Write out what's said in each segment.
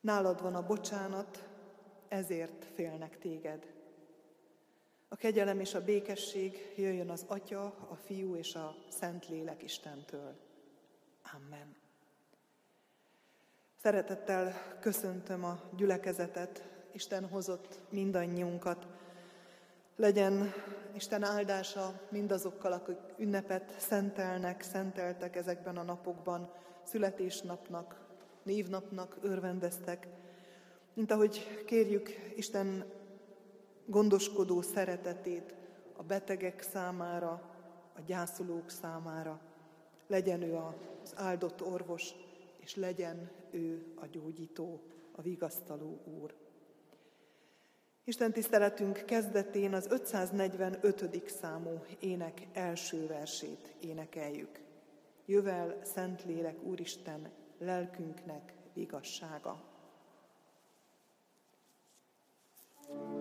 Nálad van a bocsánat, ezért félnek téged. A kegyelem és a békesség jöjjön az Atya, a Fiú és a Szent Lélek Istentől. Amen. Szeretettel köszöntöm a gyülekezetet, Isten hozott mindannyiunkat. Legyen Isten áldása mindazokkal, akik ünnepet szentelnek, szenteltek ezekben a napokban, születésnapnak, névnapnak örvendeztek, mint ahogy kérjük Isten gondoskodó szeretetét a betegek számára, a gyászolók számára. Legyen ő az áldott orvos, és legyen ő a gyógyító, a vigasztaló Úr. Isten tiszteletünk kezdetén az 545. számú ének első versét énekeljük. Jövel Szentlélek Úristen, lelkünknek vigassága. thank you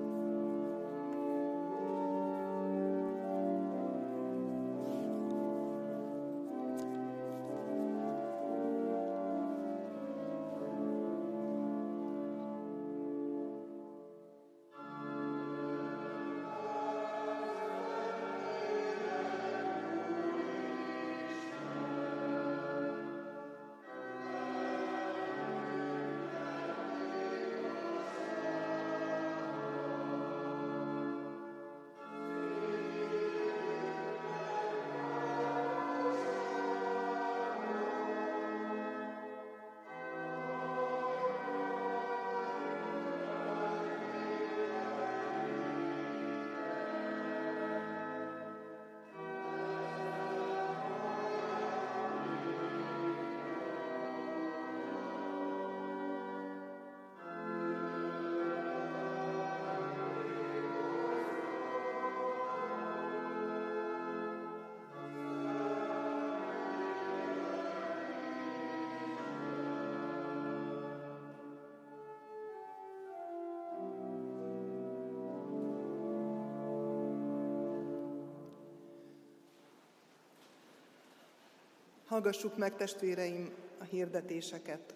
Hallgassuk meg, testvéreim, a hirdetéseket.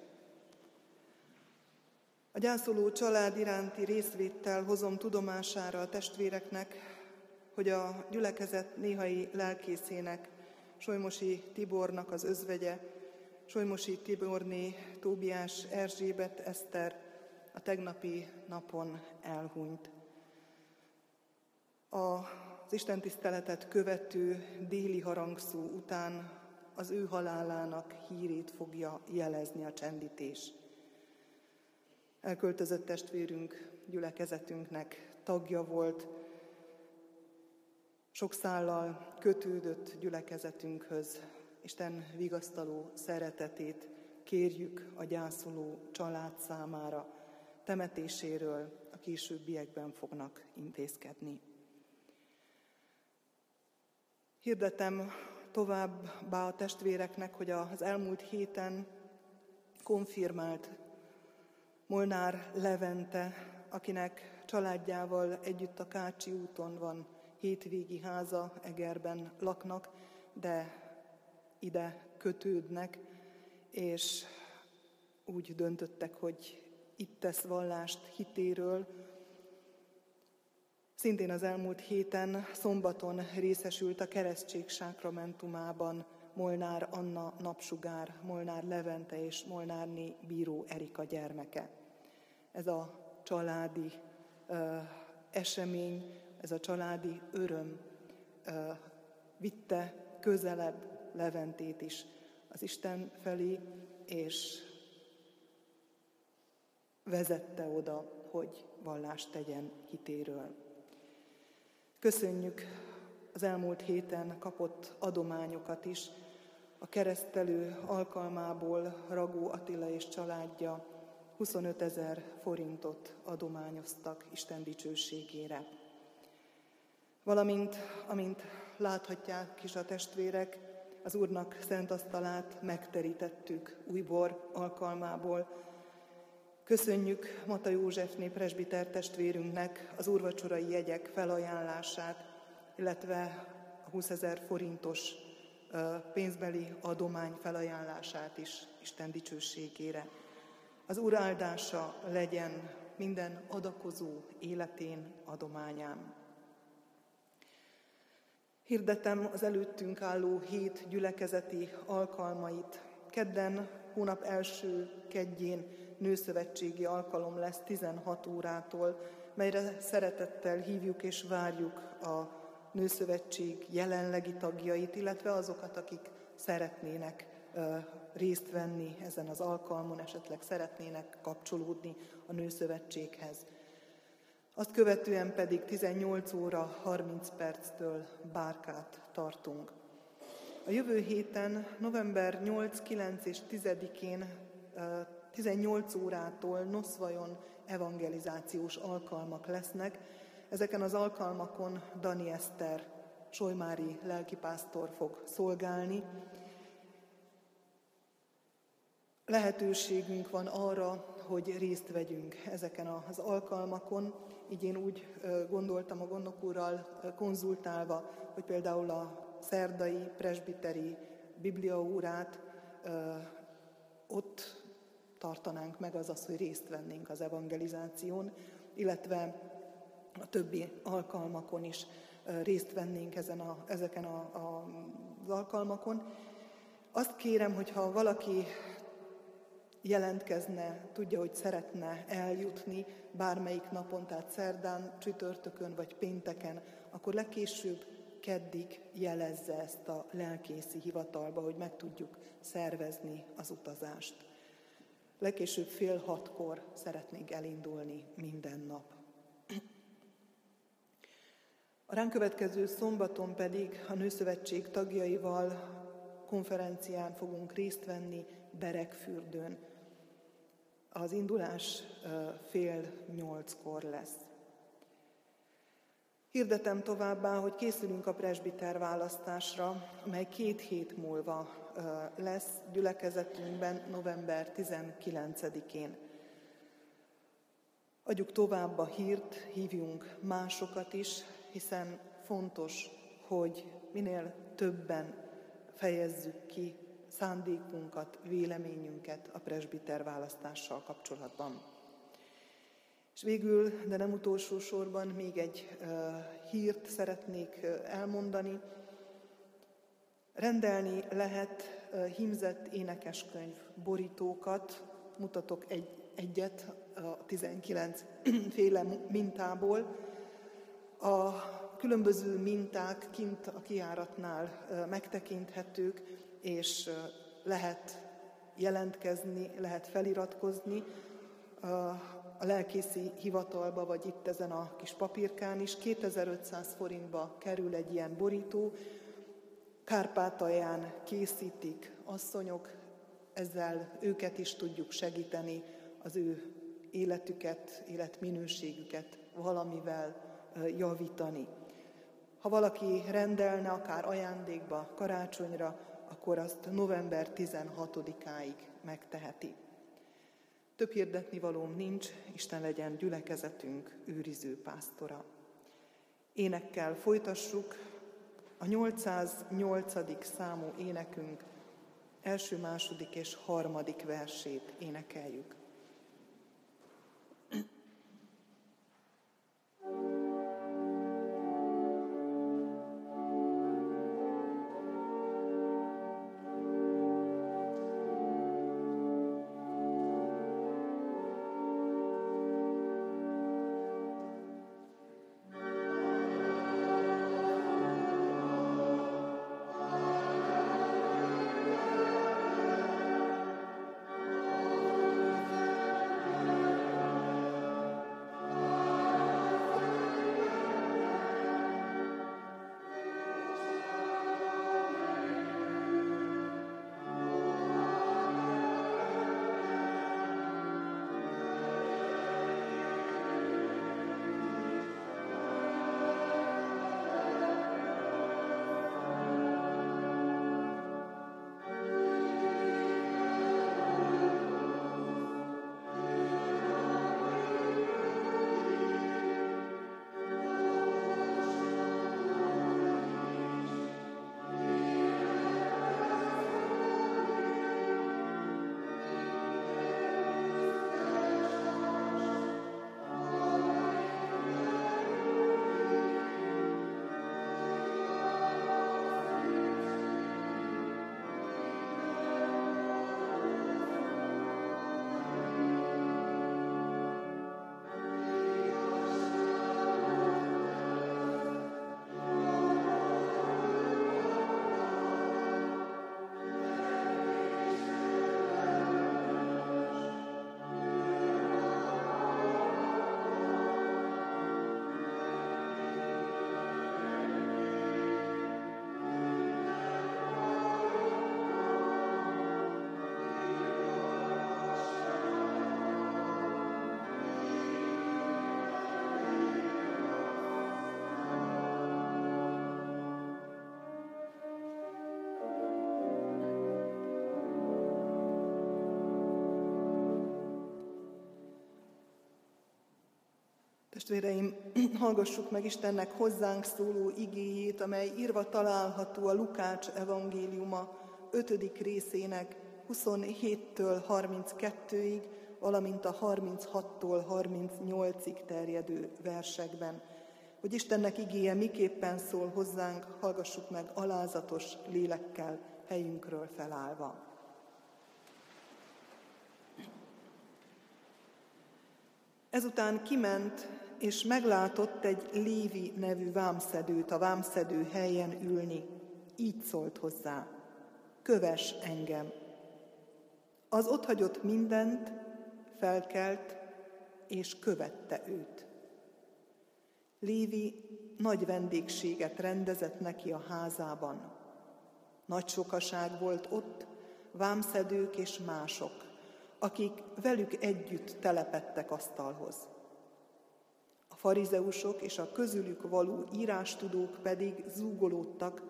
A gyászoló család iránti részvéttel hozom tudomására a testvéreknek, hogy a gyülekezet néhai lelkészének, Solymosi Tibornak az özvegye, Solymosi Tiborné Tóbiás Erzsébet Eszter a tegnapi napon elhunyt. Az istentiszteletet követő déli harangszó után az ő halálának hírét fogja jelezni a csendítés. Elköltözött testvérünk gyülekezetünknek tagja volt, sok szállal kötődött gyülekezetünkhöz. Isten vigasztaló szeretetét kérjük a gyászoló család számára, temetéséről a későbbiekben fognak intézkedni. Hirdetem továbbá a testvéreknek, hogy az elmúlt héten konfirmált Molnár Levente, akinek családjával együtt a Kácsi úton van hétvégi háza, Egerben laknak, de ide kötődnek, és úgy döntöttek, hogy itt tesz vallást hitéről, Szintén az elmúlt héten, szombaton részesült a keresztség sákramentumában Molnár Anna napsugár, Molnár Levente és Molnárné bíró Erika gyermeke. Ez a családi ö, esemény, ez a családi öröm ö, vitte közelebb Leventét is az Isten felé, és vezette oda, hogy vallást tegyen hitéről. Köszönjük az elmúlt héten kapott adományokat is. A keresztelő alkalmából Ragó Attila és családja 25 ezer forintot adományoztak Isten dicsőségére. Valamint, amint láthatják is a testvérek, az Úrnak szent asztalát megterítettük újbor alkalmából, Köszönjük Mata Józsefné presbiter testvérünknek az úrvacsorai jegyek felajánlását, illetve a 20 ezer forintos pénzbeli adomány felajánlását is Isten dicsőségére. Az Úr áldása legyen minden adakozó életén adományán. Hirdetem az előttünk álló hét gyülekezeti alkalmait. Kedden, hónap első kedjén nőszövetségi alkalom lesz 16 órától, melyre szeretettel hívjuk és várjuk a nőszövetség jelenlegi tagjait, illetve azokat, akik szeretnének részt venni ezen az alkalmon, esetleg szeretnének kapcsolódni a nőszövetséghez. Azt követően pedig 18 óra 30 perctől bárkát tartunk. A jövő héten, november 8, 9 és 10-én 18 órától Noszvajon evangelizációs alkalmak lesznek. Ezeken az alkalmakon Dani Eszter, Solymári lelkipásztor fog szolgálni. Lehetőségünk van arra, hogy részt vegyünk ezeken az alkalmakon, így én úgy gondoltam a gondok úrral konzultálva, hogy például a szerdai presbiteri bibliaórát ott tartanánk meg, az az, hogy részt vennénk az evangelizáción, illetve a többi alkalmakon is részt vennénk ezen a, ezeken a, a, az alkalmakon. Azt kérem, hogyha valaki jelentkezne, tudja, hogy szeretne eljutni bármelyik napon, tehát szerdán, csütörtökön vagy pénteken, akkor legkésőbb keddig jelezze ezt a lelkészi hivatalba, hogy meg tudjuk szervezni az utazást. Legkésőbb fél hatkor szeretnénk elindulni minden nap. A ránk következő szombaton pedig a Nőszövetség tagjaival konferencián fogunk részt venni Berekfürdőn. Az indulás fél nyolckor lesz. Hirdetem továbbá, hogy készülünk a presbiter választásra, mely két hét múlva lesz gyülekezetünkben november 19-én. Adjuk tovább a hírt, hívjunk másokat is, hiszen fontos, hogy minél többen fejezzük ki szándékunkat, véleményünket a presbiter választással kapcsolatban. És végül, de nem utolsó sorban még egy hírt szeretnék elmondani. Rendelni lehet hímzett énekeskönyv borítókat, mutatok egy, egyet a 19 féle mintából. A különböző minták kint a kiáratnál megtekinthetők, és lehet jelentkezni, lehet feliratkozni a lelkészi hivatalba, vagy itt ezen a kis papírkán is. 2500 forintba kerül egy ilyen borító, Kárpátalján készítik asszonyok, ezzel őket is tudjuk segíteni, az ő életüket, életminőségüket valamivel javítani. Ha valaki rendelne akár ajándékba, karácsonyra, akkor azt november 16-áig megteheti. Több hirdetni valóm nincs, Isten legyen gyülekezetünk őriző pásztora. Énekkel folytassuk a 808. számú énekünk első, második és harmadik versét énekeljük. Testvéreim, hallgassuk meg Istennek hozzánk szóló igéjét, amely írva található a Lukács evangéliuma 5. részének 27-től 32-ig, valamint a 36-tól 38-ig terjedő versekben. Hogy Istennek igéje miképpen szól hozzánk, hallgassuk meg alázatos lélekkel helyünkről felállva. Ezután kiment, és meglátott egy Lévi nevű vámszedőt a vámszedő helyen ülni. Így szólt hozzá, köves engem. Az ott hagyott mindent, felkelt, és követte őt. Lévi nagy vendégséget rendezett neki a házában. Nagy sokaság volt ott, vámszedők és mások, akik velük együtt telepettek asztalhoz. Farizeusok és a közülük való írástudók pedig zúgolódtak,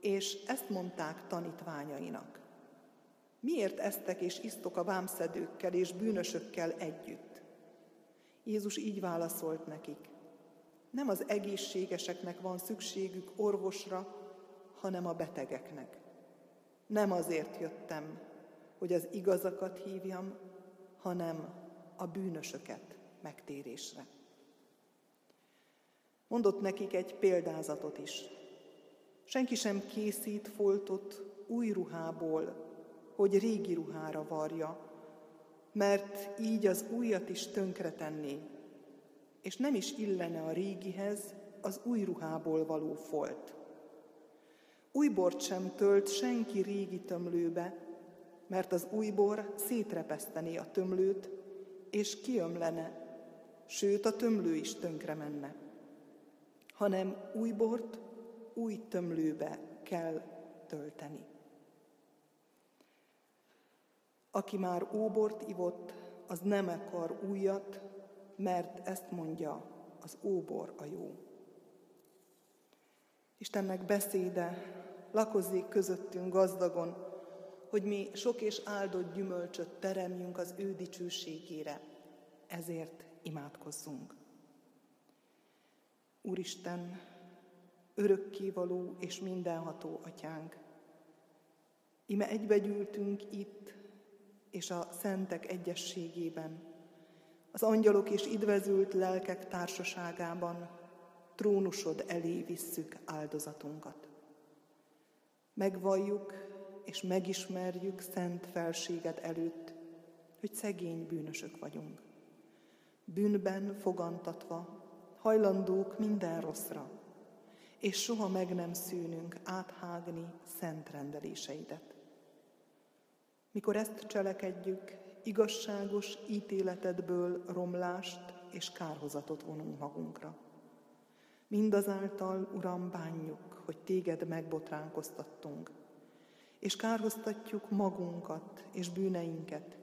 és ezt mondták tanítványainak. Miért eztek és isztok a vámszedőkkel és bűnösökkel együtt? Jézus így válaszolt nekik. Nem az egészségeseknek van szükségük orvosra, hanem a betegeknek. Nem azért jöttem, hogy az igazakat hívjam, hanem a bűnösöket megtérésre. Mondott nekik egy példázatot is. Senki sem készít foltot új ruhából, hogy régi ruhára varja, mert így az újat is tönkretenné, és nem is illene a régihez az új ruhából való folt. Új bort sem tölt senki régi tömlőbe, mert az új bor szétrepesztené a tömlőt, és kiömlene, sőt a tömlő is tönkre menne. Hanem új bort új tömlőbe kell tölteni. Aki már óbort ivott, az nem akar újat, mert ezt mondja, az óbor a jó. Istennek beszéde lakozzék közöttünk gazdagon, hogy mi sok és áldott gyümölcsöt teremjünk az ő dicsőségére. Ezért imádkozzunk. Úristen, örökkévaló és mindenható atyánk, ime egybegyűltünk itt, és a szentek egyességében, az angyalok és idvezült lelkek társaságában trónusod elé visszük áldozatunkat. Megvalljuk és megismerjük szent felséged előtt, hogy szegény bűnösök vagyunk. Bűnben fogantatva, hajlandók minden rosszra, és soha meg nem szűnünk áthágni szent rendeléseidet. Mikor ezt cselekedjük, igazságos ítéletedből romlást és kárhozatot vonunk magunkra. Mindazáltal, Uram, bánjuk, hogy téged megbotránkoztattunk, és kárhoztatjuk magunkat és bűneinket,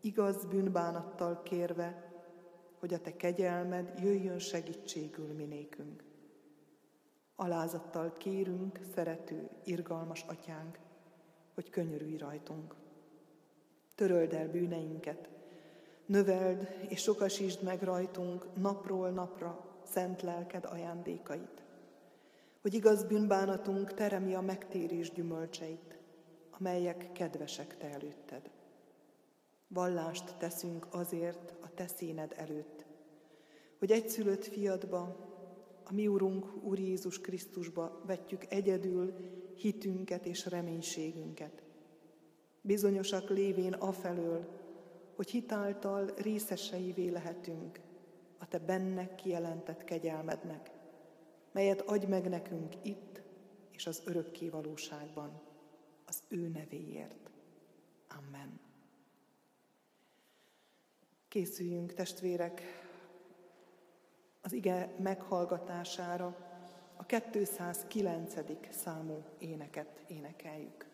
igaz bűnbánattal kérve, hogy a te kegyelmed jöjjön segítségül minékünk. Alázattal kérünk, szerető, irgalmas atyánk, hogy könyörülj rajtunk. Töröld el bűneinket, növeld és sokasítsd meg rajtunk napról napra szent lelked ajándékait, hogy igaz bűnbánatunk teremi a megtérés gyümölcseit, amelyek kedvesek te előtted. Vallást teszünk azért a te színed előtt, hogy egyszülött fiadba, a mi Urunk, Úr Jézus Krisztusba vetjük egyedül hitünket és reménységünket, bizonyosak lévén afelől, hogy hitáltal részeseivé lehetünk a Te benne kijelentett kegyelmednek, melyet adj meg nekünk itt és az örökké valóságban, az ő nevéért. Amen. Készüljünk, testvérek, az ige meghallgatására a 209. számú éneket énekeljük.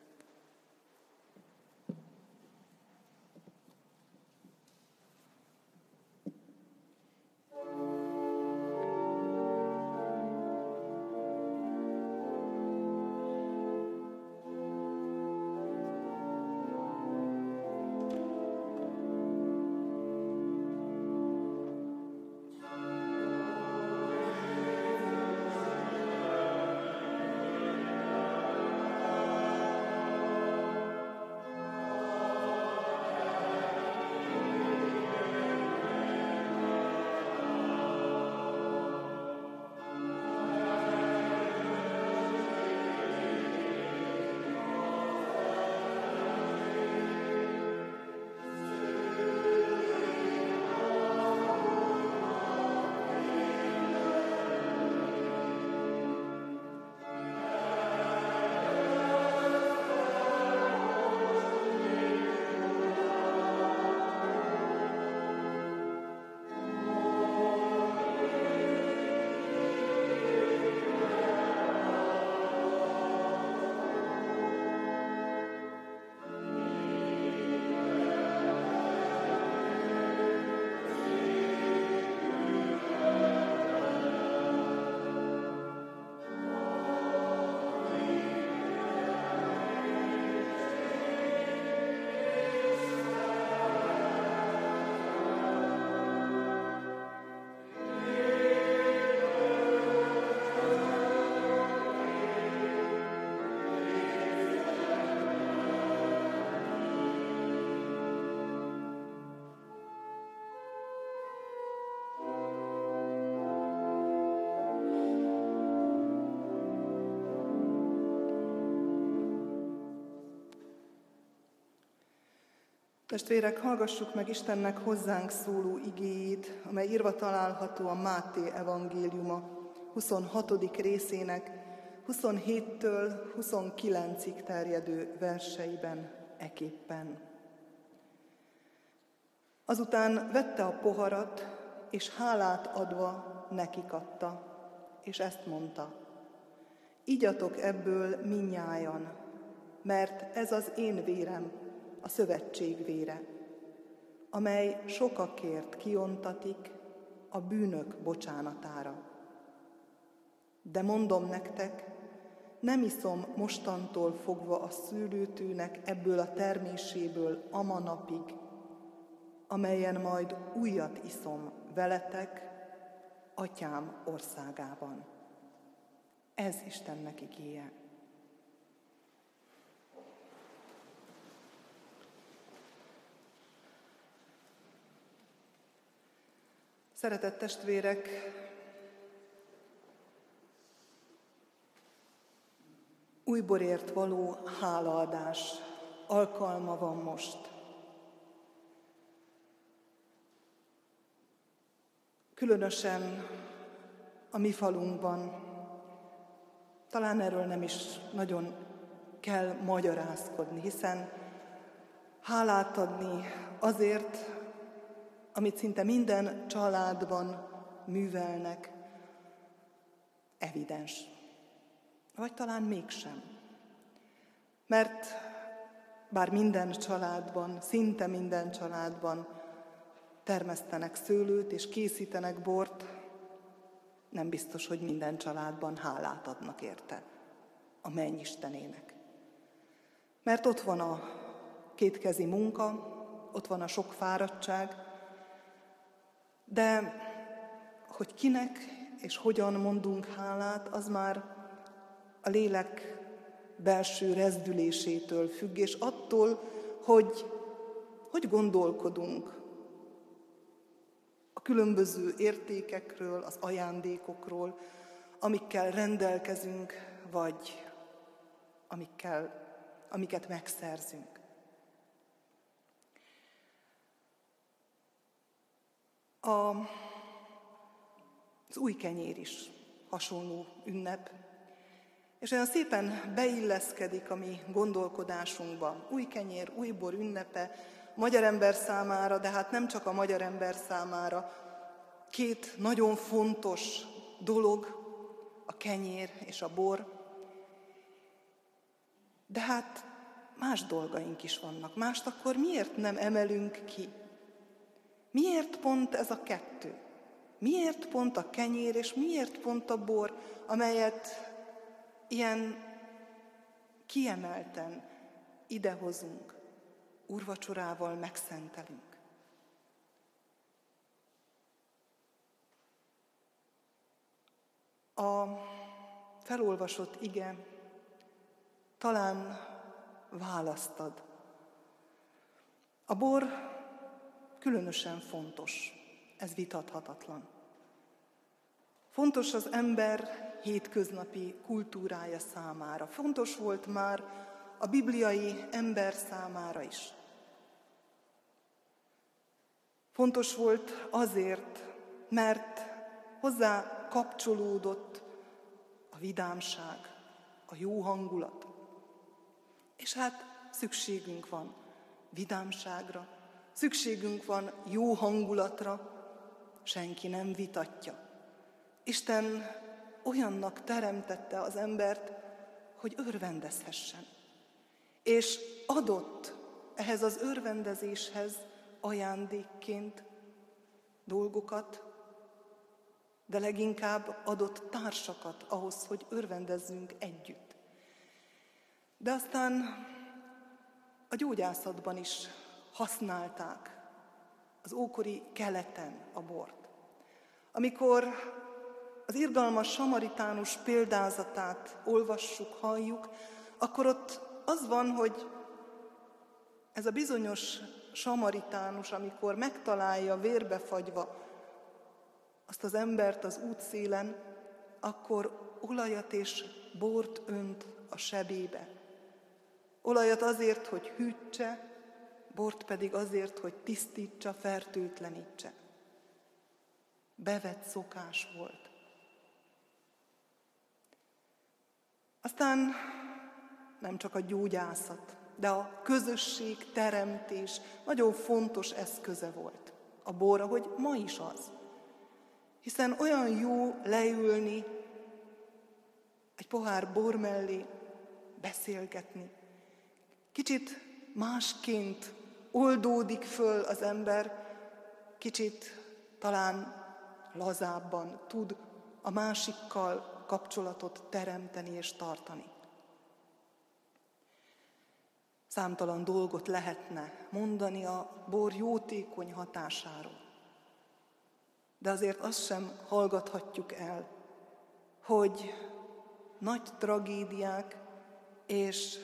Testvérek, hallgassuk meg Istennek hozzánk szóló igéjét, amely írva található a Máté evangéliuma 26. részének 27-től 29-ig terjedő verseiben eképpen. Azután vette a poharat, és hálát adva nekik adta, és ezt mondta. Igyatok ebből minnyájan, mert ez az én vérem, a szövetség vére, amely sokakért kiontatik a bűnök bocsánatára. De mondom nektek, nem iszom mostantól fogva a szűrőtűnek ebből a terméséből ama napig, amelyen majd újat iszom veletek, atyám országában. Ez Istennek igéje. Szeretett testvérek, újborért való hálaadás alkalma van most. Különösen a mi falunkban, talán erről nem is nagyon kell magyarázkodni, hiszen hálát adni azért, amit szinte minden családban művelnek, evidens. Vagy talán mégsem. Mert bár minden családban, szinte minden családban termesztenek szőlőt és készítenek bort, nem biztos, hogy minden családban hálát adnak érte a mennyistenének. Mert ott van a kétkezi munka, ott van a sok fáradtság, de hogy kinek és hogyan mondunk hálát, az már a lélek belső rezdülésétől függ, és attól, hogy hogy gondolkodunk a különböző értékekről, az ajándékokról, amikkel rendelkezünk, vagy amikkel, amiket megszerzünk. A, az új kenyér is hasonló ünnep, és olyan szépen beilleszkedik a mi gondolkodásunkba. Új kenyér, új bor ünnepe, magyar ember számára, de hát nem csak a magyar ember számára. Két nagyon fontos dolog, a kenyér és a bor. De hát más dolgaink is vannak. Mást akkor miért nem emelünk ki? Miért pont ez a kettő? Miért pont a kenyér, és miért pont a bor, amelyet ilyen kiemelten idehozunk, urvacsorával megszentelünk? A felolvasott ige talán választad. A bor különösen fontos. Ez vitathatatlan. Fontos az ember hétköznapi kultúrája számára. Fontos volt már a bibliai ember számára is. Fontos volt azért, mert hozzá kapcsolódott a vidámság, a jó hangulat. És hát szükségünk van vidámságra, Szükségünk van jó hangulatra, senki nem vitatja. Isten olyannak teremtette az embert, hogy örvendezhessen. És adott ehhez az örvendezéshez ajándékként dolgokat, de leginkább adott társakat ahhoz, hogy örvendezzünk együtt. De aztán a gyógyászatban is használták az ókori keleten a bort. Amikor az irgalmas samaritánus példázatát olvassuk, halljuk, akkor ott az van, hogy ez a bizonyos samaritánus, amikor megtalálja vérbefagyva azt az embert az útszélen, akkor olajat és bort önt a sebébe. Olajat azért, hogy hűtse, bort pedig azért, hogy tisztítsa, fertőtlenítse. Bevett szokás volt. Aztán nem csak a gyógyászat, de a közösség teremtés nagyon fontos eszköze volt. A bor, hogy ma is az. Hiszen olyan jó leülni egy pohár bor mellé, beszélgetni. Kicsit másként oldódik föl az ember, kicsit talán lazábban tud a másikkal kapcsolatot teremteni és tartani. Számtalan dolgot lehetne mondani a bor jótékony hatásáról. De azért azt sem hallgathatjuk el, hogy nagy tragédiák és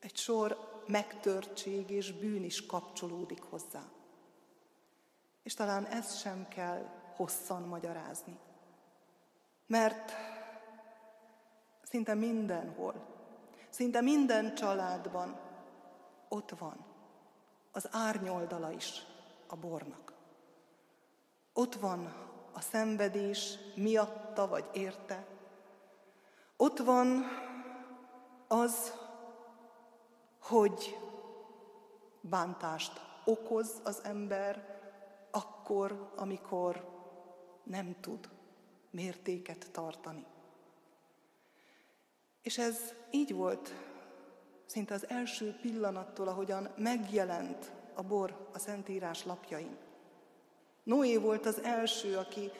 egy sor megtörtség és bűn is kapcsolódik hozzá. És talán ezt sem kell hosszan magyarázni. Mert szinte mindenhol, szinte minden családban ott van az árnyoldala is a bornak. Ott van a szenvedés miatta vagy érte. Ott van az, hogy bántást okoz az ember akkor, amikor nem tud mértéket tartani. És ez így volt szinte az első pillanattól, ahogyan megjelent a bor a Szentírás lapjain. Noé volt az első, aki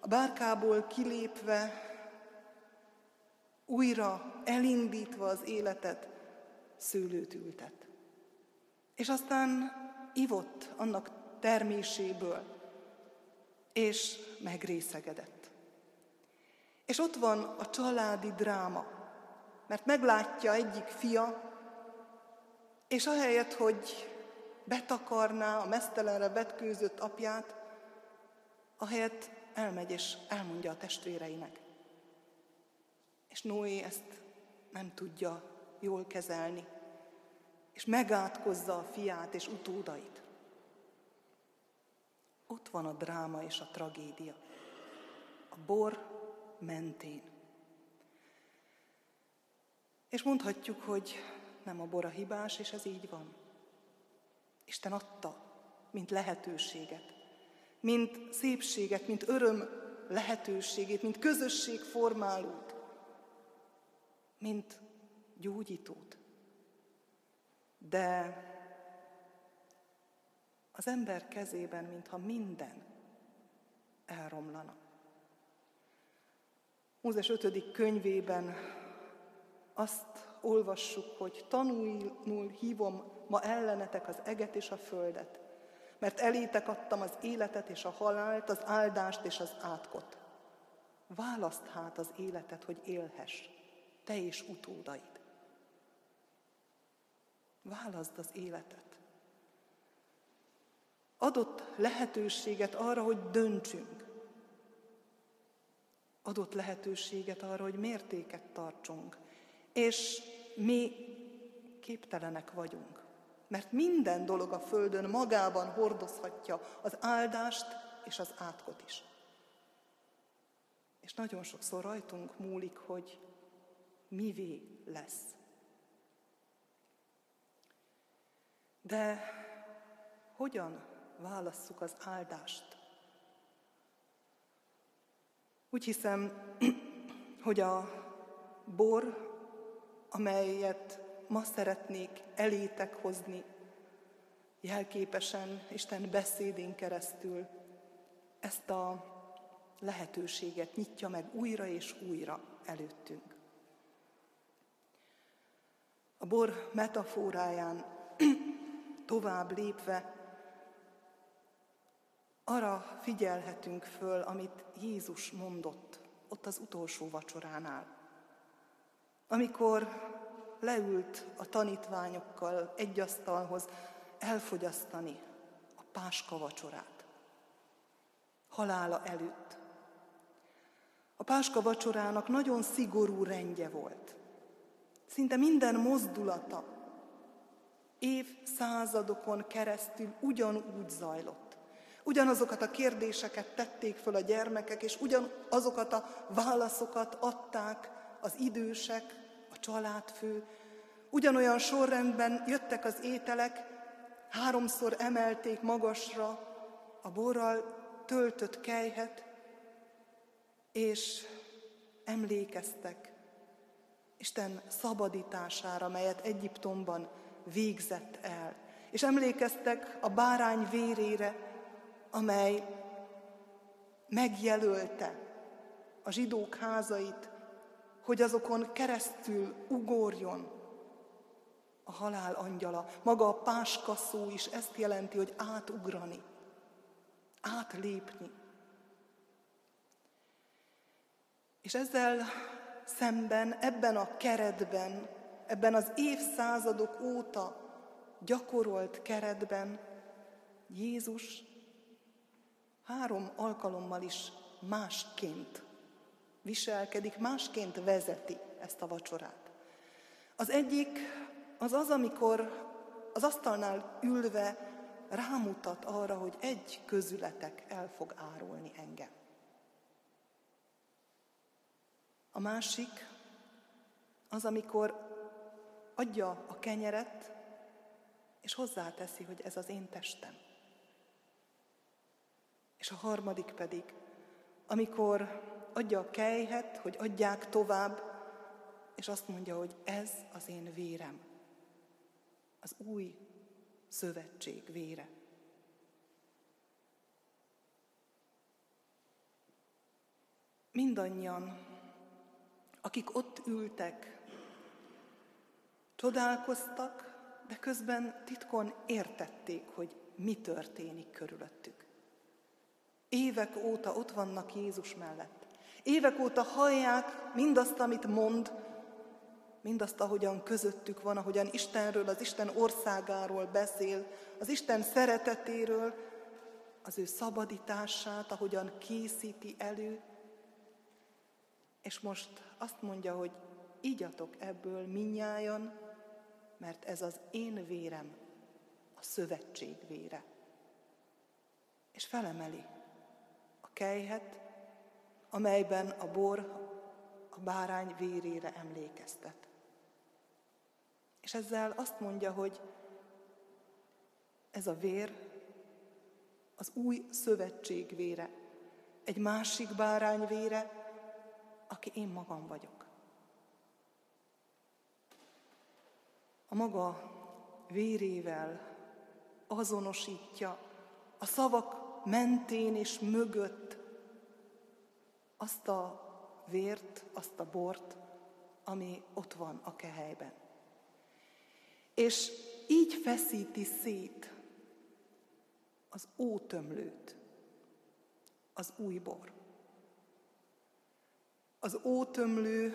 a bárkából kilépve, újra elindítva az életet, szőlőt ültet. És aztán ivott annak terméséből, és megrészegedett. És ott van a családi dráma, mert meglátja egyik fia, és ahelyett, hogy betakarná a mesztelenre vetkőzött apját, ahelyett elmegy és elmondja a testvéreinek. És Noé ezt nem tudja jól kezelni, és megátkozza a fiát és utódait. Ott van a dráma és a tragédia. A bor mentén. És mondhatjuk, hogy nem a bor a hibás, és ez így van. Isten adta, mint lehetőséget, mint szépséget, mint öröm lehetőségét, mint közösség formálót, mint gyógyítót. De az ember kezében, mintha minden elromlana. Mózes 5. könyvében azt olvassuk, hogy tanulnul hívom ma ellenetek az eget és a földet, mert elétek adtam az életet és a halált, az áldást és az átkot. Választ hát az életet, hogy élhess, te és utódaid. Válaszd az életet. Adott lehetőséget arra, hogy döntsünk. Adott lehetőséget arra, hogy mértéket tartsunk. És mi képtelenek vagyunk. Mert minden dolog a Földön magában hordozhatja az áldást és az átkot is. És nagyon sokszor rajtunk múlik, hogy mivé lesz. De hogyan válasszuk az áldást? Úgy hiszem, hogy a bor, amelyet ma szeretnék elétek hozni, jelképesen Isten beszédén keresztül, ezt a lehetőséget nyitja meg újra és újra előttünk. A bor metaforáján tovább lépve arra figyelhetünk föl, amit Jézus mondott ott az utolsó vacsoránál. Amikor leült a tanítványokkal egy asztalhoz elfogyasztani a páska vacsorát. Halála előtt. A páska vacsorának nagyon szigorú rendje volt. Szinte minden mozdulata évszázadokon keresztül ugyanúgy zajlott. Ugyanazokat a kérdéseket tették föl a gyermekek, és ugyanazokat a válaszokat adták az idősek, a családfő. Ugyanolyan sorrendben jöttek az ételek, háromszor emelték magasra a borral töltött kejhet, és emlékeztek Isten szabadítására, melyet Egyiptomban végzett el. És emlékeztek a bárány vérére, amely megjelölte a zsidók házait, hogy azokon keresztül ugorjon a halál angyala. Maga a páska szó is ezt jelenti, hogy átugrani, átlépni. És ezzel szemben, ebben a keretben, ebben az évszázadok óta gyakorolt keretben Jézus három alkalommal is másként viselkedik, másként vezeti ezt a vacsorát. Az egyik az az, amikor az asztalnál ülve rámutat arra, hogy egy közületek el fog árulni engem. A másik az, amikor adja a kenyeret, és hozzáteszi, hogy ez az én testem. És a harmadik pedig, amikor adja a kejhet, hogy adják tovább, és azt mondja, hogy ez az én vérem, az új szövetség vére. Mindannyian, akik ott ültek Csodálkoztak, de közben titkon értették, hogy mi történik körülöttük. Évek óta ott vannak Jézus mellett. Évek óta hallják mindazt, amit mond, mindazt, ahogyan közöttük van, ahogyan Istenről, az Isten országáról beszél, az Isten szeretetéről, az ő szabadítását, ahogyan készíti elő. És most azt mondja, hogy igyatok ebből minnyájan, mert ez az én vérem, a szövetség vére. És felemeli a kejhet, amelyben a bor a bárány vérére emlékeztet. És ezzel azt mondja, hogy ez a vér az új szövetség vére, egy másik bárány vére, aki én magam vagyok. A maga vérével azonosítja a szavak mentén és mögött azt a vért, azt a bort, ami ott van a kehelyben. És így feszíti szét az ótömlőt, az új bor. Az ótömlő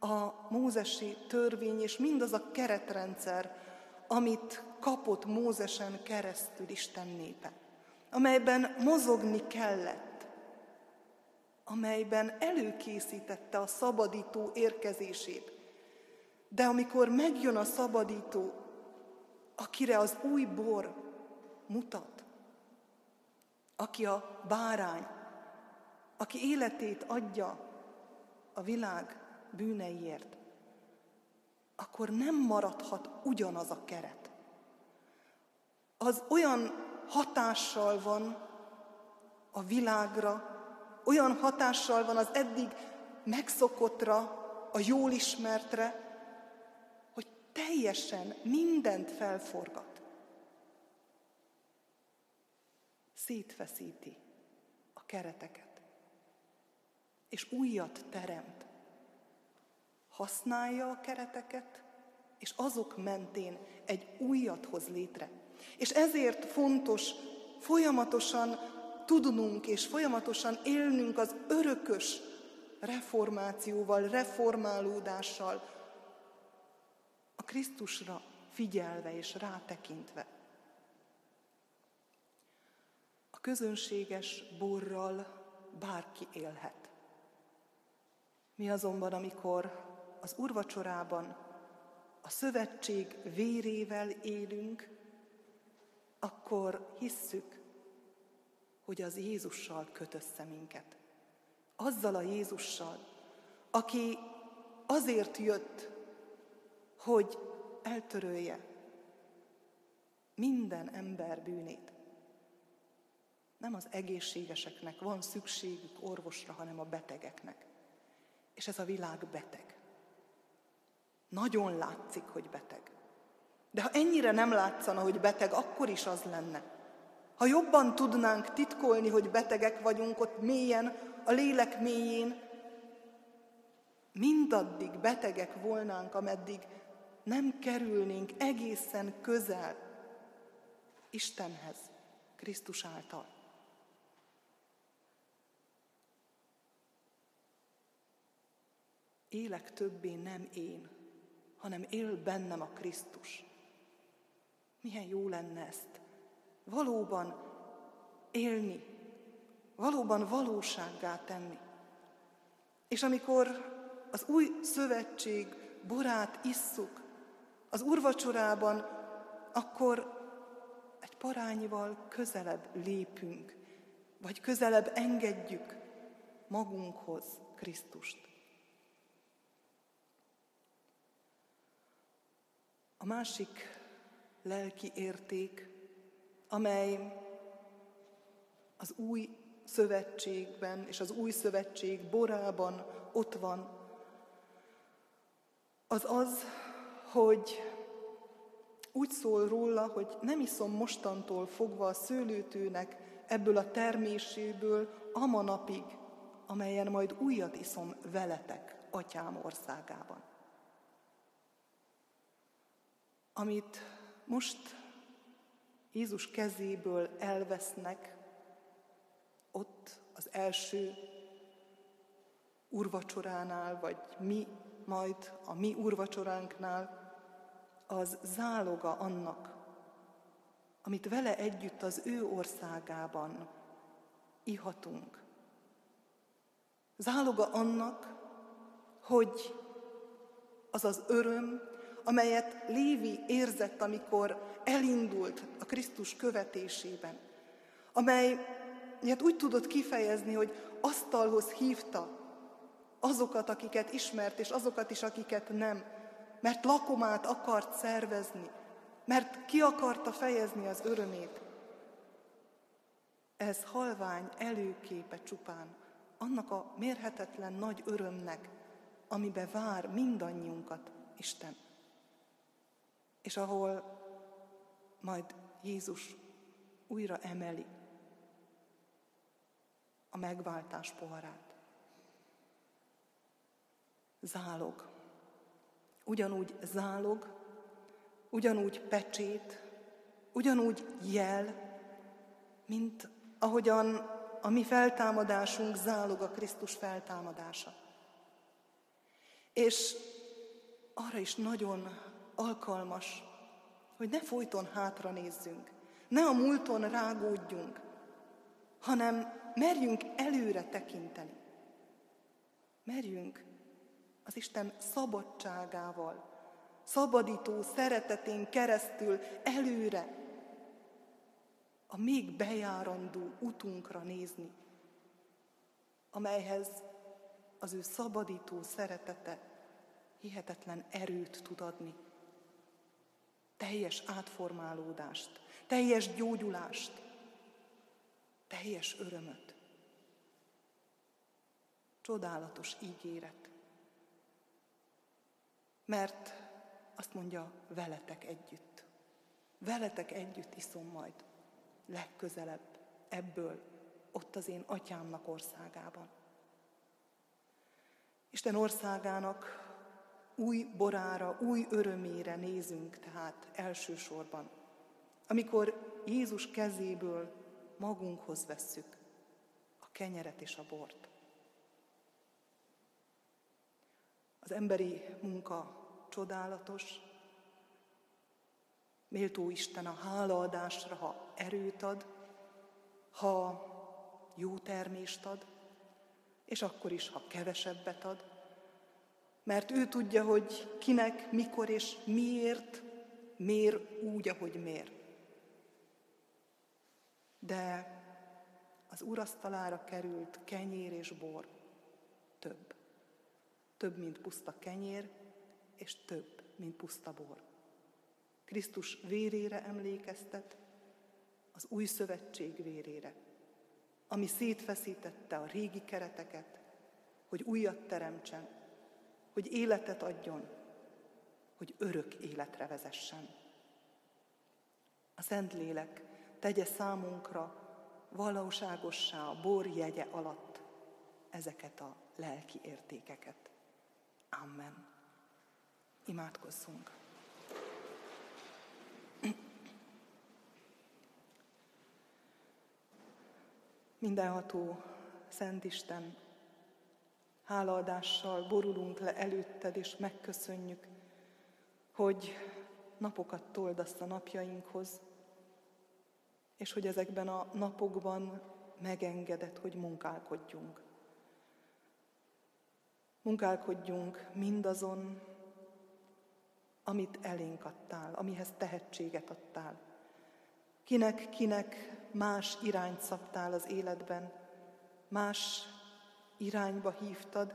a mózesi törvény és mindaz a keretrendszer, amit kapott Mózesen keresztül Isten népe, amelyben mozogni kellett, amelyben előkészítette a szabadító érkezését. De amikor megjön a szabadító, akire az új bor mutat, aki a bárány, aki életét adja a világ bűneiért, akkor nem maradhat ugyanaz a keret. Az olyan hatással van a világra, olyan hatással van az eddig megszokottra, a jól ismertre, hogy teljesen mindent felforgat. Szétfeszíti a kereteket, és újat teremt használja a kereteket, és azok mentén egy újat hoz létre. És ezért fontos folyamatosan tudnunk és folyamatosan élnünk az örökös reformációval, reformálódással, a Krisztusra figyelve és rátekintve. A közönséges borral bárki élhet. Mi azonban, amikor az urvacsorában a szövetség vérével élünk, akkor hisszük, hogy az Jézussal köt össze minket. Azzal a Jézussal, aki azért jött, hogy eltörölje minden ember bűnét. Nem az egészségeseknek van szükségük orvosra, hanem a betegeknek. És ez a világ beteg. Nagyon látszik, hogy beteg. De ha ennyire nem látszana, hogy beteg, akkor is az lenne. Ha jobban tudnánk titkolni, hogy betegek vagyunk ott mélyen, a lélek mélyén, mindaddig betegek volnánk, ameddig nem kerülnénk egészen közel Istenhez, Krisztus által. Élek többé nem én, hanem él bennem a Krisztus. Milyen jó lenne ezt valóban élni, valóban valósággá tenni. És amikor az új szövetség borát isszuk, az urvacsorában, akkor egy parányival közelebb lépünk, vagy közelebb engedjük magunkhoz Krisztust. A másik lelki érték, amely az új szövetségben és az új szövetség borában ott van, az az, hogy úgy szól róla, hogy nem iszom mostantól fogva a szőlőtőnek ebből a terméséből a napig, amelyen majd újat iszom veletek, atyám országában. Amit most Jézus kezéből elvesznek, ott az első urvacsoránál, vagy mi majd a mi urvacsoránknál, az záloga annak, amit vele együtt az ő országában ihatunk. Záloga annak, hogy az az öröm, amelyet Lévi érzett, amikor elindult a Krisztus követésében, amelyet úgy tudott kifejezni, hogy asztalhoz hívta azokat, akiket ismert, és azokat is, akiket nem, mert lakomát akart szervezni, mert ki akarta fejezni az örömét. Ez halvány előképe csupán annak a mérhetetlen nagy örömnek, amibe vár mindannyiunkat Isten. És ahol majd Jézus újra emeli a megváltás poharát. Zálog. Ugyanúgy zálog, ugyanúgy pecsét, ugyanúgy jel, mint ahogyan a mi feltámadásunk zálog a Krisztus feltámadása. És arra is nagyon alkalmas, hogy ne folyton hátra nézzünk, ne a múlton rágódjunk, hanem merjünk előre tekinteni. Merjünk az Isten szabadságával, szabadító szeretetén keresztül előre, a még bejárandó utunkra nézni, amelyhez az ő szabadító szeretete hihetetlen erőt tud adni teljes átformálódást, teljes gyógyulást, teljes örömöt. Csodálatos ígéret. Mert azt mondja, veletek együtt. Veletek együtt iszom majd legközelebb ebből, ott az én atyámnak országában. Isten országának új borára, új örömére nézünk tehát elsősorban, amikor Jézus kezéből magunkhoz vesszük a kenyeret és a bort. Az emberi munka csodálatos, méltó Isten a hálaadásra, ha erőt ad, ha jó termést ad, és akkor is, ha kevesebbet ad, Mert ő tudja, hogy kinek, mikor és miért mér úgy, ahogy mér. De az urasztalára került kenyér és bor több. Több, mint puszta kenyér, és több, mint puszta bor. Krisztus vérére emlékeztet, az új szövetség vérére, ami szétfeszítette a régi kereteket, hogy újat teremtsen, hogy életet adjon, hogy örök életre vezessen. A Szentlélek tegye számunkra valóságossá a bor jegye alatt ezeket a lelki értékeket. Amen. Imádkozzunk. Mindenható Szent Isten, hálaadással borulunk le előtted, és megköszönjük, hogy napokat toldasz a napjainkhoz, és hogy ezekben a napokban megengedett, hogy munkálkodjunk. Munkálkodjunk mindazon, amit elénk adtál, amihez tehetséget adtál. Kinek, kinek más irányt szabtál az életben, más irányba hívtad,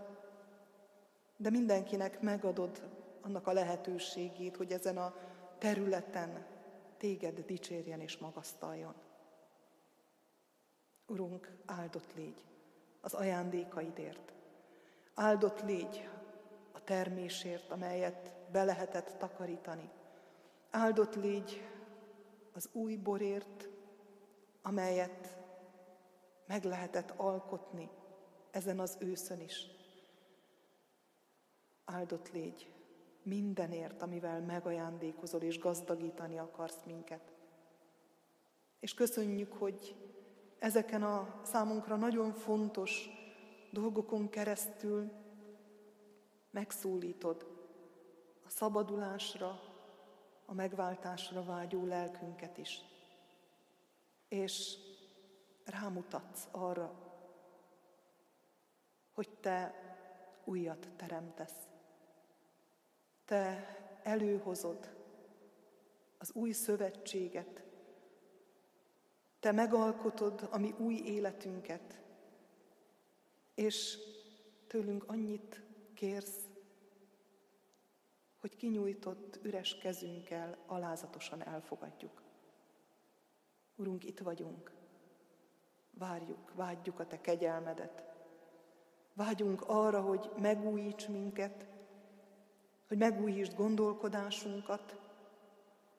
de mindenkinek megadod annak a lehetőségét, hogy ezen a területen téged dicsérjen és magasztaljon. Urunk, áldott légy az ajándékaidért. Áldott légy a termésért, amelyet be lehetett takarítani. Áldott légy az új borért, amelyet meg lehetett alkotni ezen az őszön is. Áldott légy mindenért, amivel megajándékozol és gazdagítani akarsz minket. És köszönjük, hogy ezeken a számunkra nagyon fontos dolgokon keresztül megszólítod a szabadulásra, a megváltásra vágyó lelkünket is. És rámutatsz arra, hogy te újat teremtesz. Te előhozod az új szövetséget, te megalkotod a mi új életünket, és tőlünk annyit kérsz, hogy kinyújtott üres kezünkkel alázatosan elfogadjuk. Urunk, itt vagyunk. Várjuk, vágyjuk a Te kegyelmedet. Vágyunk arra, hogy megújíts minket, hogy megújítsd gondolkodásunkat,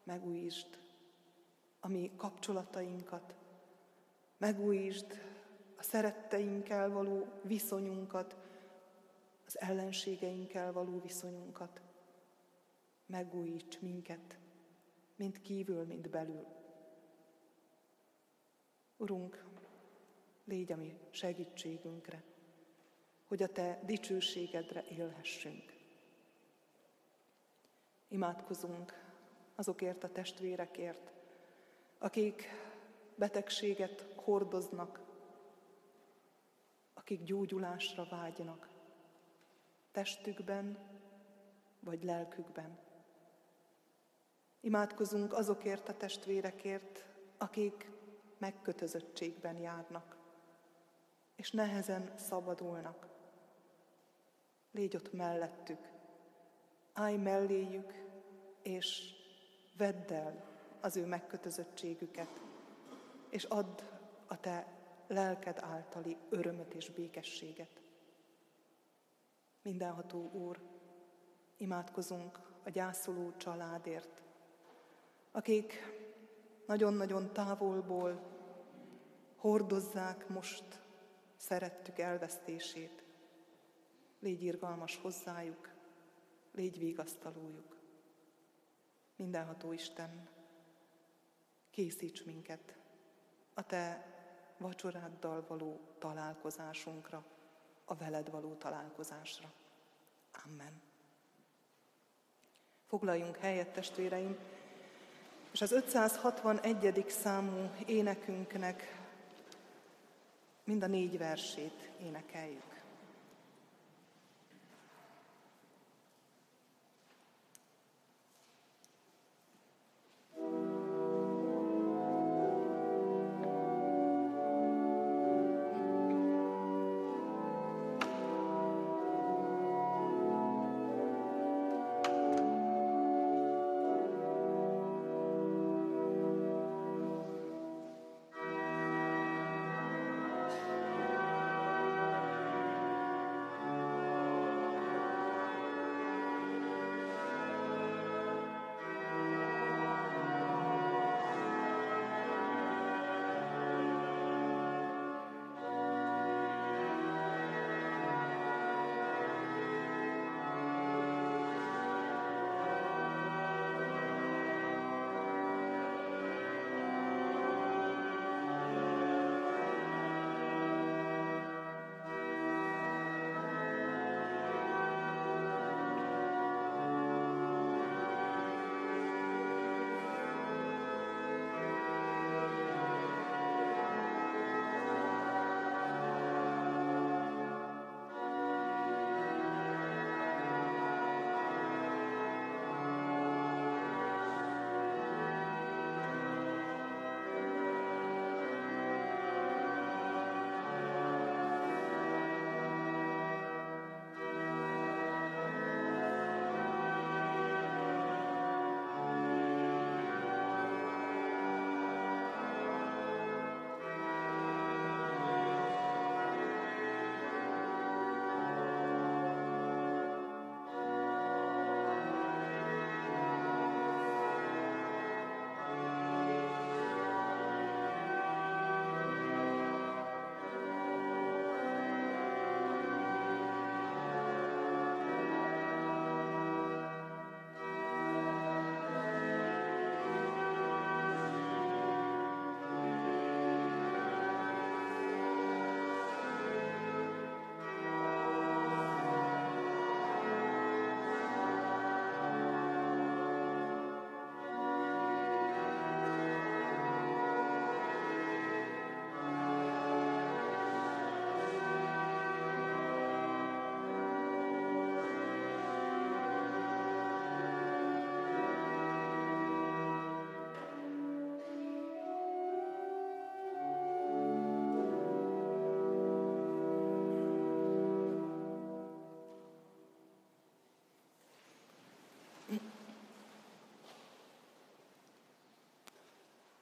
megújítsd a mi kapcsolatainkat, megújítsd a szeretteinkkel való viszonyunkat, az ellenségeinkkel való viszonyunkat. Megújíts minket, mind kívül, mind belül. Urunk, légy a mi segítségünkre, hogy a Te dicsőségedre élhessünk. Imádkozunk azokért a testvérekért, akik betegséget hordoznak, akik gyógyulásra vágynak, testükben vagy lelkükben. Imádkozunk azokért a testvérekért, akik megkötözöttségben járnak, és nehezen szabadulnak. Légy ott mellettük, állj melléjük, és vedd el az ő megkötözöttségüket, és add a te lelked általi örömöt és békességet. Mindenható Úr, imádkozunk a gyászoló családért, akik nagyon-nagyon távolból hordozzák most szerettük elvesztését. Légy irgalmas hozzájuk, légy vigasztalójuk. Mindenható Isten, készíts minket a Te vacsoráddal való találkozásunkra, a veled való találkozásra. Amen. Foglaljunk helyet, testvéreim, és az 561. számú énekünknek mind a négy versét énekeljük.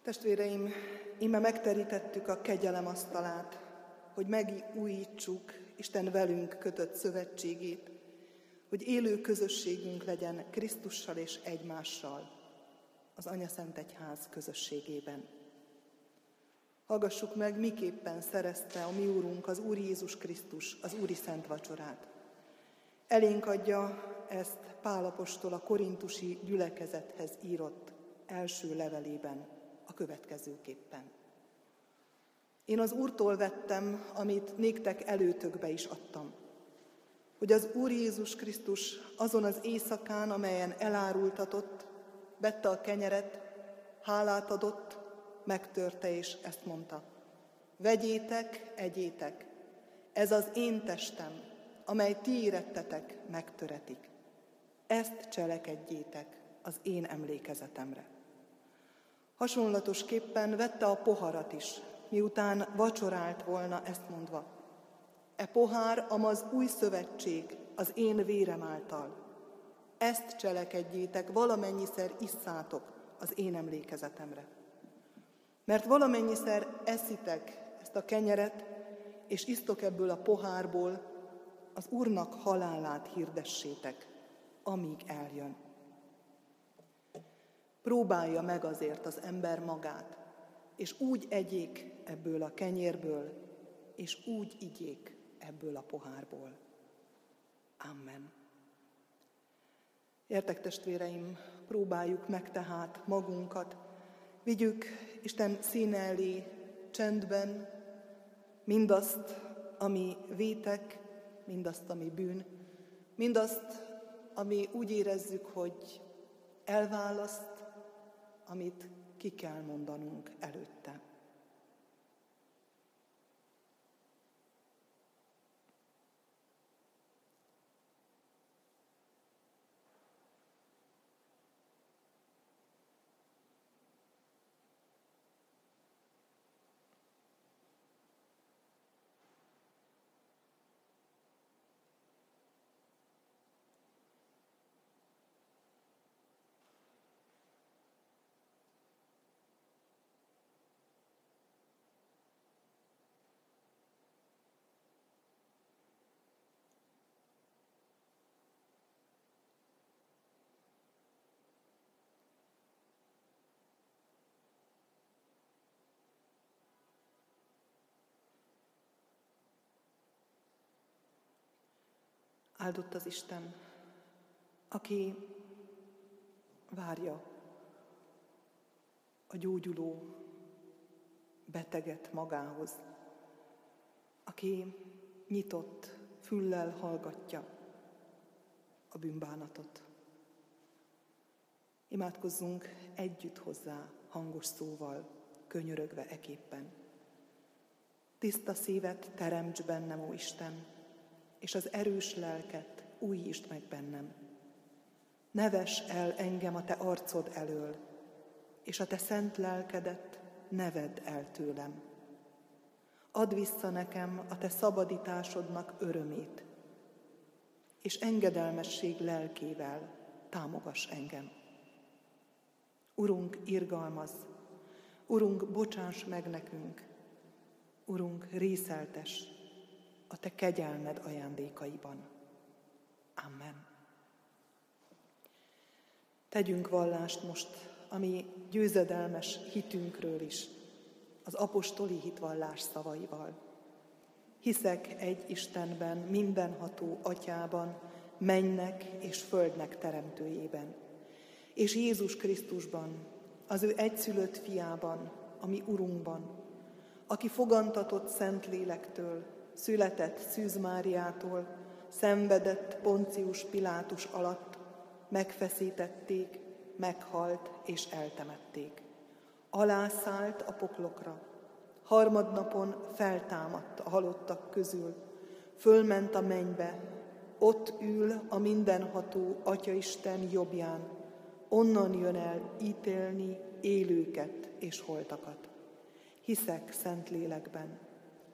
Testvéreim, ime megterítettük a kegyelem asztalát, hogy megújítsuk Isten velünk kötött szövetségét, hogy élő közösségünk legyen Krisztussal és egymással, az Anya Szent Egyház közösségében. Hallgassuk meg, miképpen szerezte a mi Úrunk, az Úr Jézus Krisztus, az Úri Szent Vacsorát. Elénk adja ezt Pálapostól a korintusi gyülekezethez írott első levelében a következőképpen. Én az Úrtól vettem, amit néktek előtökbe is adtam, hogy az Úr Jézus Krisztus azon az éjszakán, amelyen elárultatott, vette a kenyeret, hálát adott, megtörte és ezt mondta. Vegyétek, egyétek, ez az én testem, amely ti érettetek, megtöretik. Ezt cselekedjétek az én emlékezetemre. Hasonlatosképpen vette a poharat is, miután vacsorált volna ezt mondva. E pohár, amaz új szövetség az én vérem által. Ezt cselekedjétek, valamennyiszer isszátok az én emlékezetemre. Mert valamennyiszer eszitek ezt a kenyeret, és isztok ebből a pohárból, az Úrnak halálát hirdessétek, amíg eljön. Próbálja meg azért az ember magát, és úgy egyék ebből a kenyérből, és úgy igyék ebből a pohárból. Amen. Értek testvéreim, próbáljuk meg tehát magunkat, vigyük Isten színe elé csendben mindazt, ami vétek, mindazt, ami bűn, mindazt, ami úgy érezzük, hogy elválaszt, amit ki kell mondanunk előtte. Áldott az Isten, aki várja a gyógyuló beteget magához, aki nyitott füllel hallgatja a bűnbánatot. Imádkozzunk együtt hozzá hangos szóval, könyörögve eképpen. Tiszta szívet teremts bennem, ó Isten, és az erős lelket újítsd meg bennem. Neves el engem a te arcod elől, és a te szent lelkedet neved el tőlem. Add vissza nekem a te szabadításodnak örömét, és engedelmesség lelkével támogass engem. Urunk, irgalmaz, Urunk, bocsáss meg nekünk, Urunk, részeltes, a Te kegyelmed ajándékaiban. Amen. Tegyünk vallást most, ami győzedelmes hitünkről is, az apostoli hitvallás szavaival. Hiszek egy Istenben, mindenható atyában, mennek és földnek teremtőjében, és Jézus Krisztusban, az ő egyszülött fiában, ami Urunkban, aki fogantatott Szent Lélektől, született Szűz Máriától, szenvedett Poncius Pilátus alatt, megfeszítették, meghalt és eltemették. Alászállt a poklokra, harmadnapon feltámadt a halottak közül, fölment a mennybe, ott ül a mindenható Atyaisten jobbján, onnan jön el ítélni élőket és holtakat. Hiszek szent lélekben,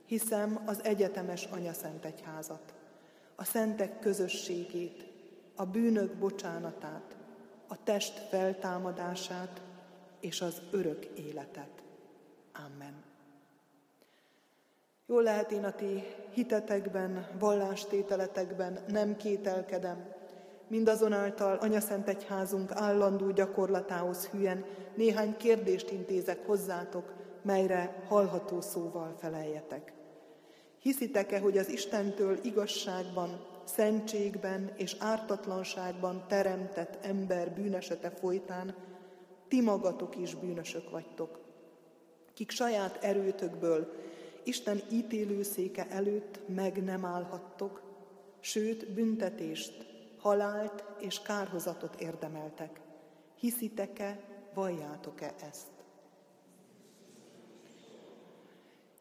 Hiszem az egyetemes Anya-Szent Egyházat, a szentek közösségét, a bűnök bocsánatát, a test feltámadását, és az örök életet. Amen. Jól lehet én a ti hitetekben, vallástételetekben nem kételkedem, mindazonáltal Anyaszent Egyházunk állandó gyakorlatához hülyen néhány kérdést intézek hozzátok, melyre hallható szóval feleljetek. Hiszitek-e, hogy az Istentől igazságban, szentségben és ártatlanságban teremtett ember bűnesete folytán ti magatok is bűnösök vagytok, kik saját erőtökből Isten ítélőszéke előtt meg nem állhattok, sőt büntetést, halált és kárhozatot érdemeltek. Hiszitek-e, valljátok-e ezt?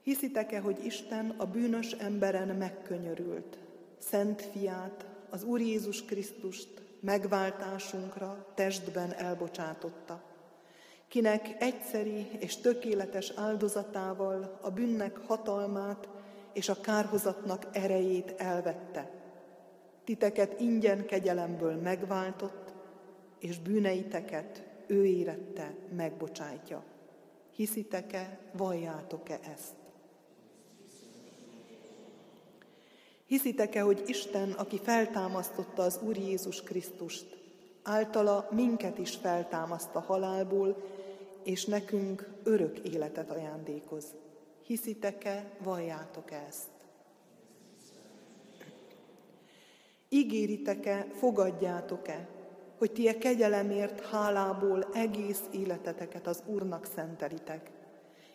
Hiszitek-e, hogy Isten a bűnös emberen megkönyörült, szent fiát, az Úr Jézus Krisztust megváltásunkra testben elbocsátotta, kinek egyszeri és tökéletes áldozatával a bűnnek hatalmát és a kárhozatnak erejét elvette. Titeket ingyen kegyelemből megváltott, és bűneiteket ő érette megbocsájtja. Hiszitek-e, valljátok-e ezt? Hiszitek-e, hogy Isten, aki feltámasztotta az Úr Jézus Krisztust, általa minket is feltámaszt halálból, és nekünk örök életet ajándékoz. Hiszitek-e, valljátok ezt? Ígéritek-e, fogadjátok-e, hogy ti a kegyelemért hálából egész életeteket az Úrnak szentelitek,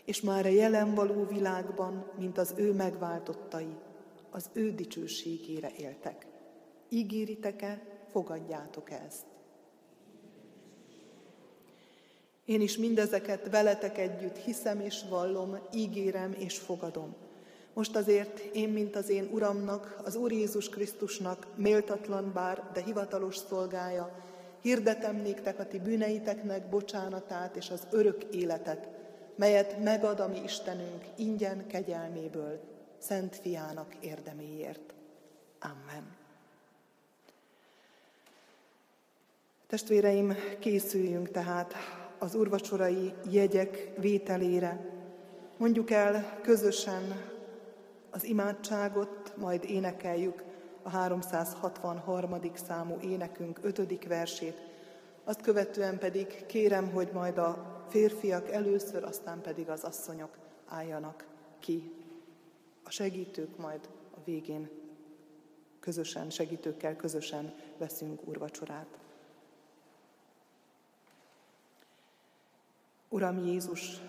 és már a jelen való világban, mint az ő megváltottai, az ő dicsőségére éltek. Ígéritek-e, fogadjátok ezt? Én is mindezeket veletek együtt hiszem és vallom, ígérem és fogadom. Most azért én, mint az én Uramnak, az Úr Jézus Krisztusnak méltatlan bár, de hivatalos szolgája, hirdetem néktek a ti bűneiteknek bocsánatát és az örök életet, melyet megad a mi Istenünk ingyen kegyelméből, Szent Fiának érdeméért. Amen. Testvéreim, készüljünk tehát az urvacsorai jegyek vételére. Mondjuk el közösen az imádságot, majd énekeljük a 363. számú énekünk 5. versét. Azt követően pedig kérem, hogy majd a férfiak először, aztán pedig az asszonyok álljanak ki. Segítők majd a végén közösen, segítőkkel közösen veszünk úrvacsorát. Uram Jézus,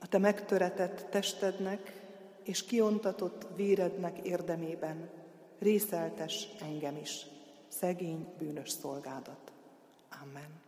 a Te megtöretett testednek és kiontatott vérednek érdemében részeltes engem is, szegény bűnös szolgádat. Amen.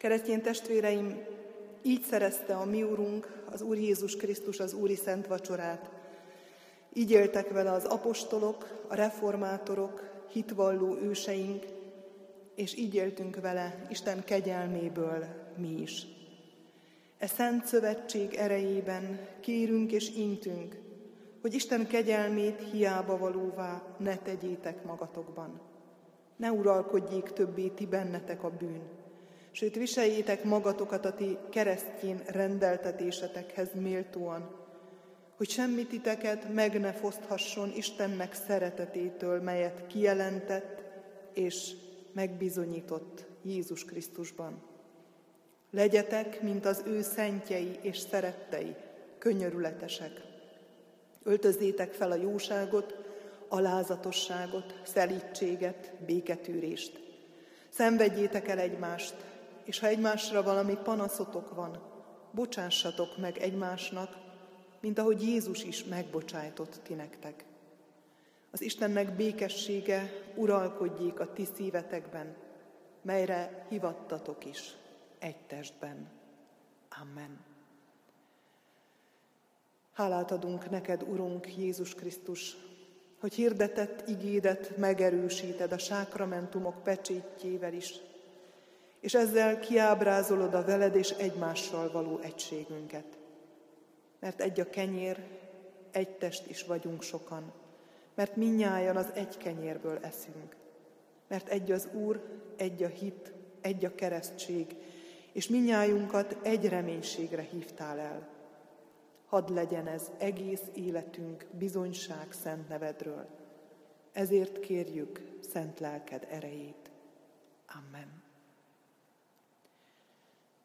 Keresztény testvéreim, így szerezte a mi Urunk, az Úr Jézus Krisztus az Úri Szent Vacsorát. Így éltek vele az apostolok, a reformátorok, hitvalló őseink, és így éltünk vele Isten kegyelméből mi is. E szent szövetség erejében kérünk és intünk, hogy Isten kegyelmét hiába valóvá ne tegyétek magatokban. Ne uralkodjék többé ti bennetek a bűn, sőt viseljétek magatokat a ti keresztjén rendeltetésetekhez méltóan, hogy semmi titeket meg ne foszthasson Istennek szeretetétől, melyet kijelentett és megbizonyított Jézus Krisztusban. Legyetek, mint az ő szentjei és szerettei, könyörületesek. Öltözzétek fel a jóságot, alázatosságot, szelítséget, béketűrést. Szenvedjétek el egymást, és ha egymásra valami panaszotok van, bocsássatok meg egymásnak, mint ahogy Jézus is megbocsájtott ti nektek. Az Istennek békessége uralkodjék a ti szívetekben, melyre hivattatok is egy testben. Amen. Hálát adunk neked, Urunk Jézus Krisztus, hogy hirdetett igédet megerősíted a sákramentumok pecsétjével is, és ezzel kiábrázolod a veled és egymással való egységünket. Mert egy a kenyér, egy test is vagyunk sokan, mert minnyájan az egy kenyérből eszünk. Mert egy az Úr, egy a hit, egy a keresztség, és minnyájunkat egy reménységre hívtál el. Hadd legyen ez egész életünk bizonyság szent nevedről. Ezért kérjük szent lelked erejét. Amen.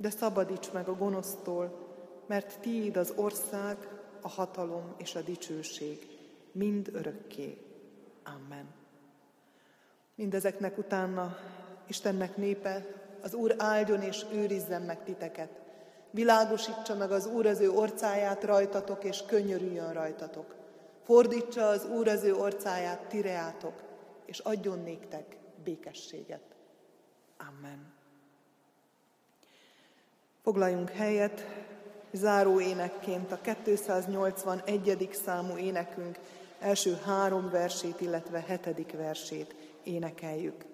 de szabadíts meg a gonosztól, mert tiéd az ország, a hatalom és a dicsőség, mind örökké. Amen. Mindezeknek utána Istennek népe, az Úr áldjon és őrizzen meg titeket. Világosítsa meg az Úr az ő orcáját rajtatok, és könyörüljön rajtatok. Fordítsa az Úr az ő orcáját tireátok, és adjon néktek békességet. Amen. Foglaljunk helyet, záró énekként a 281. számú énekünk első három versét, illetve hetedik versét énekeljük.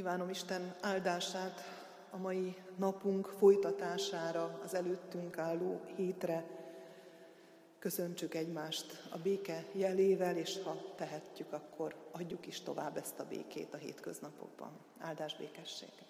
Kívánom Isten áldását a mai napunk folytatására, az előttünk álló hétre. Köszöntsük egymást a béke jelével, és ha tehetjük, akkor adjuk is tovább ezt a békét a hétköznapokban. Áldás békesség!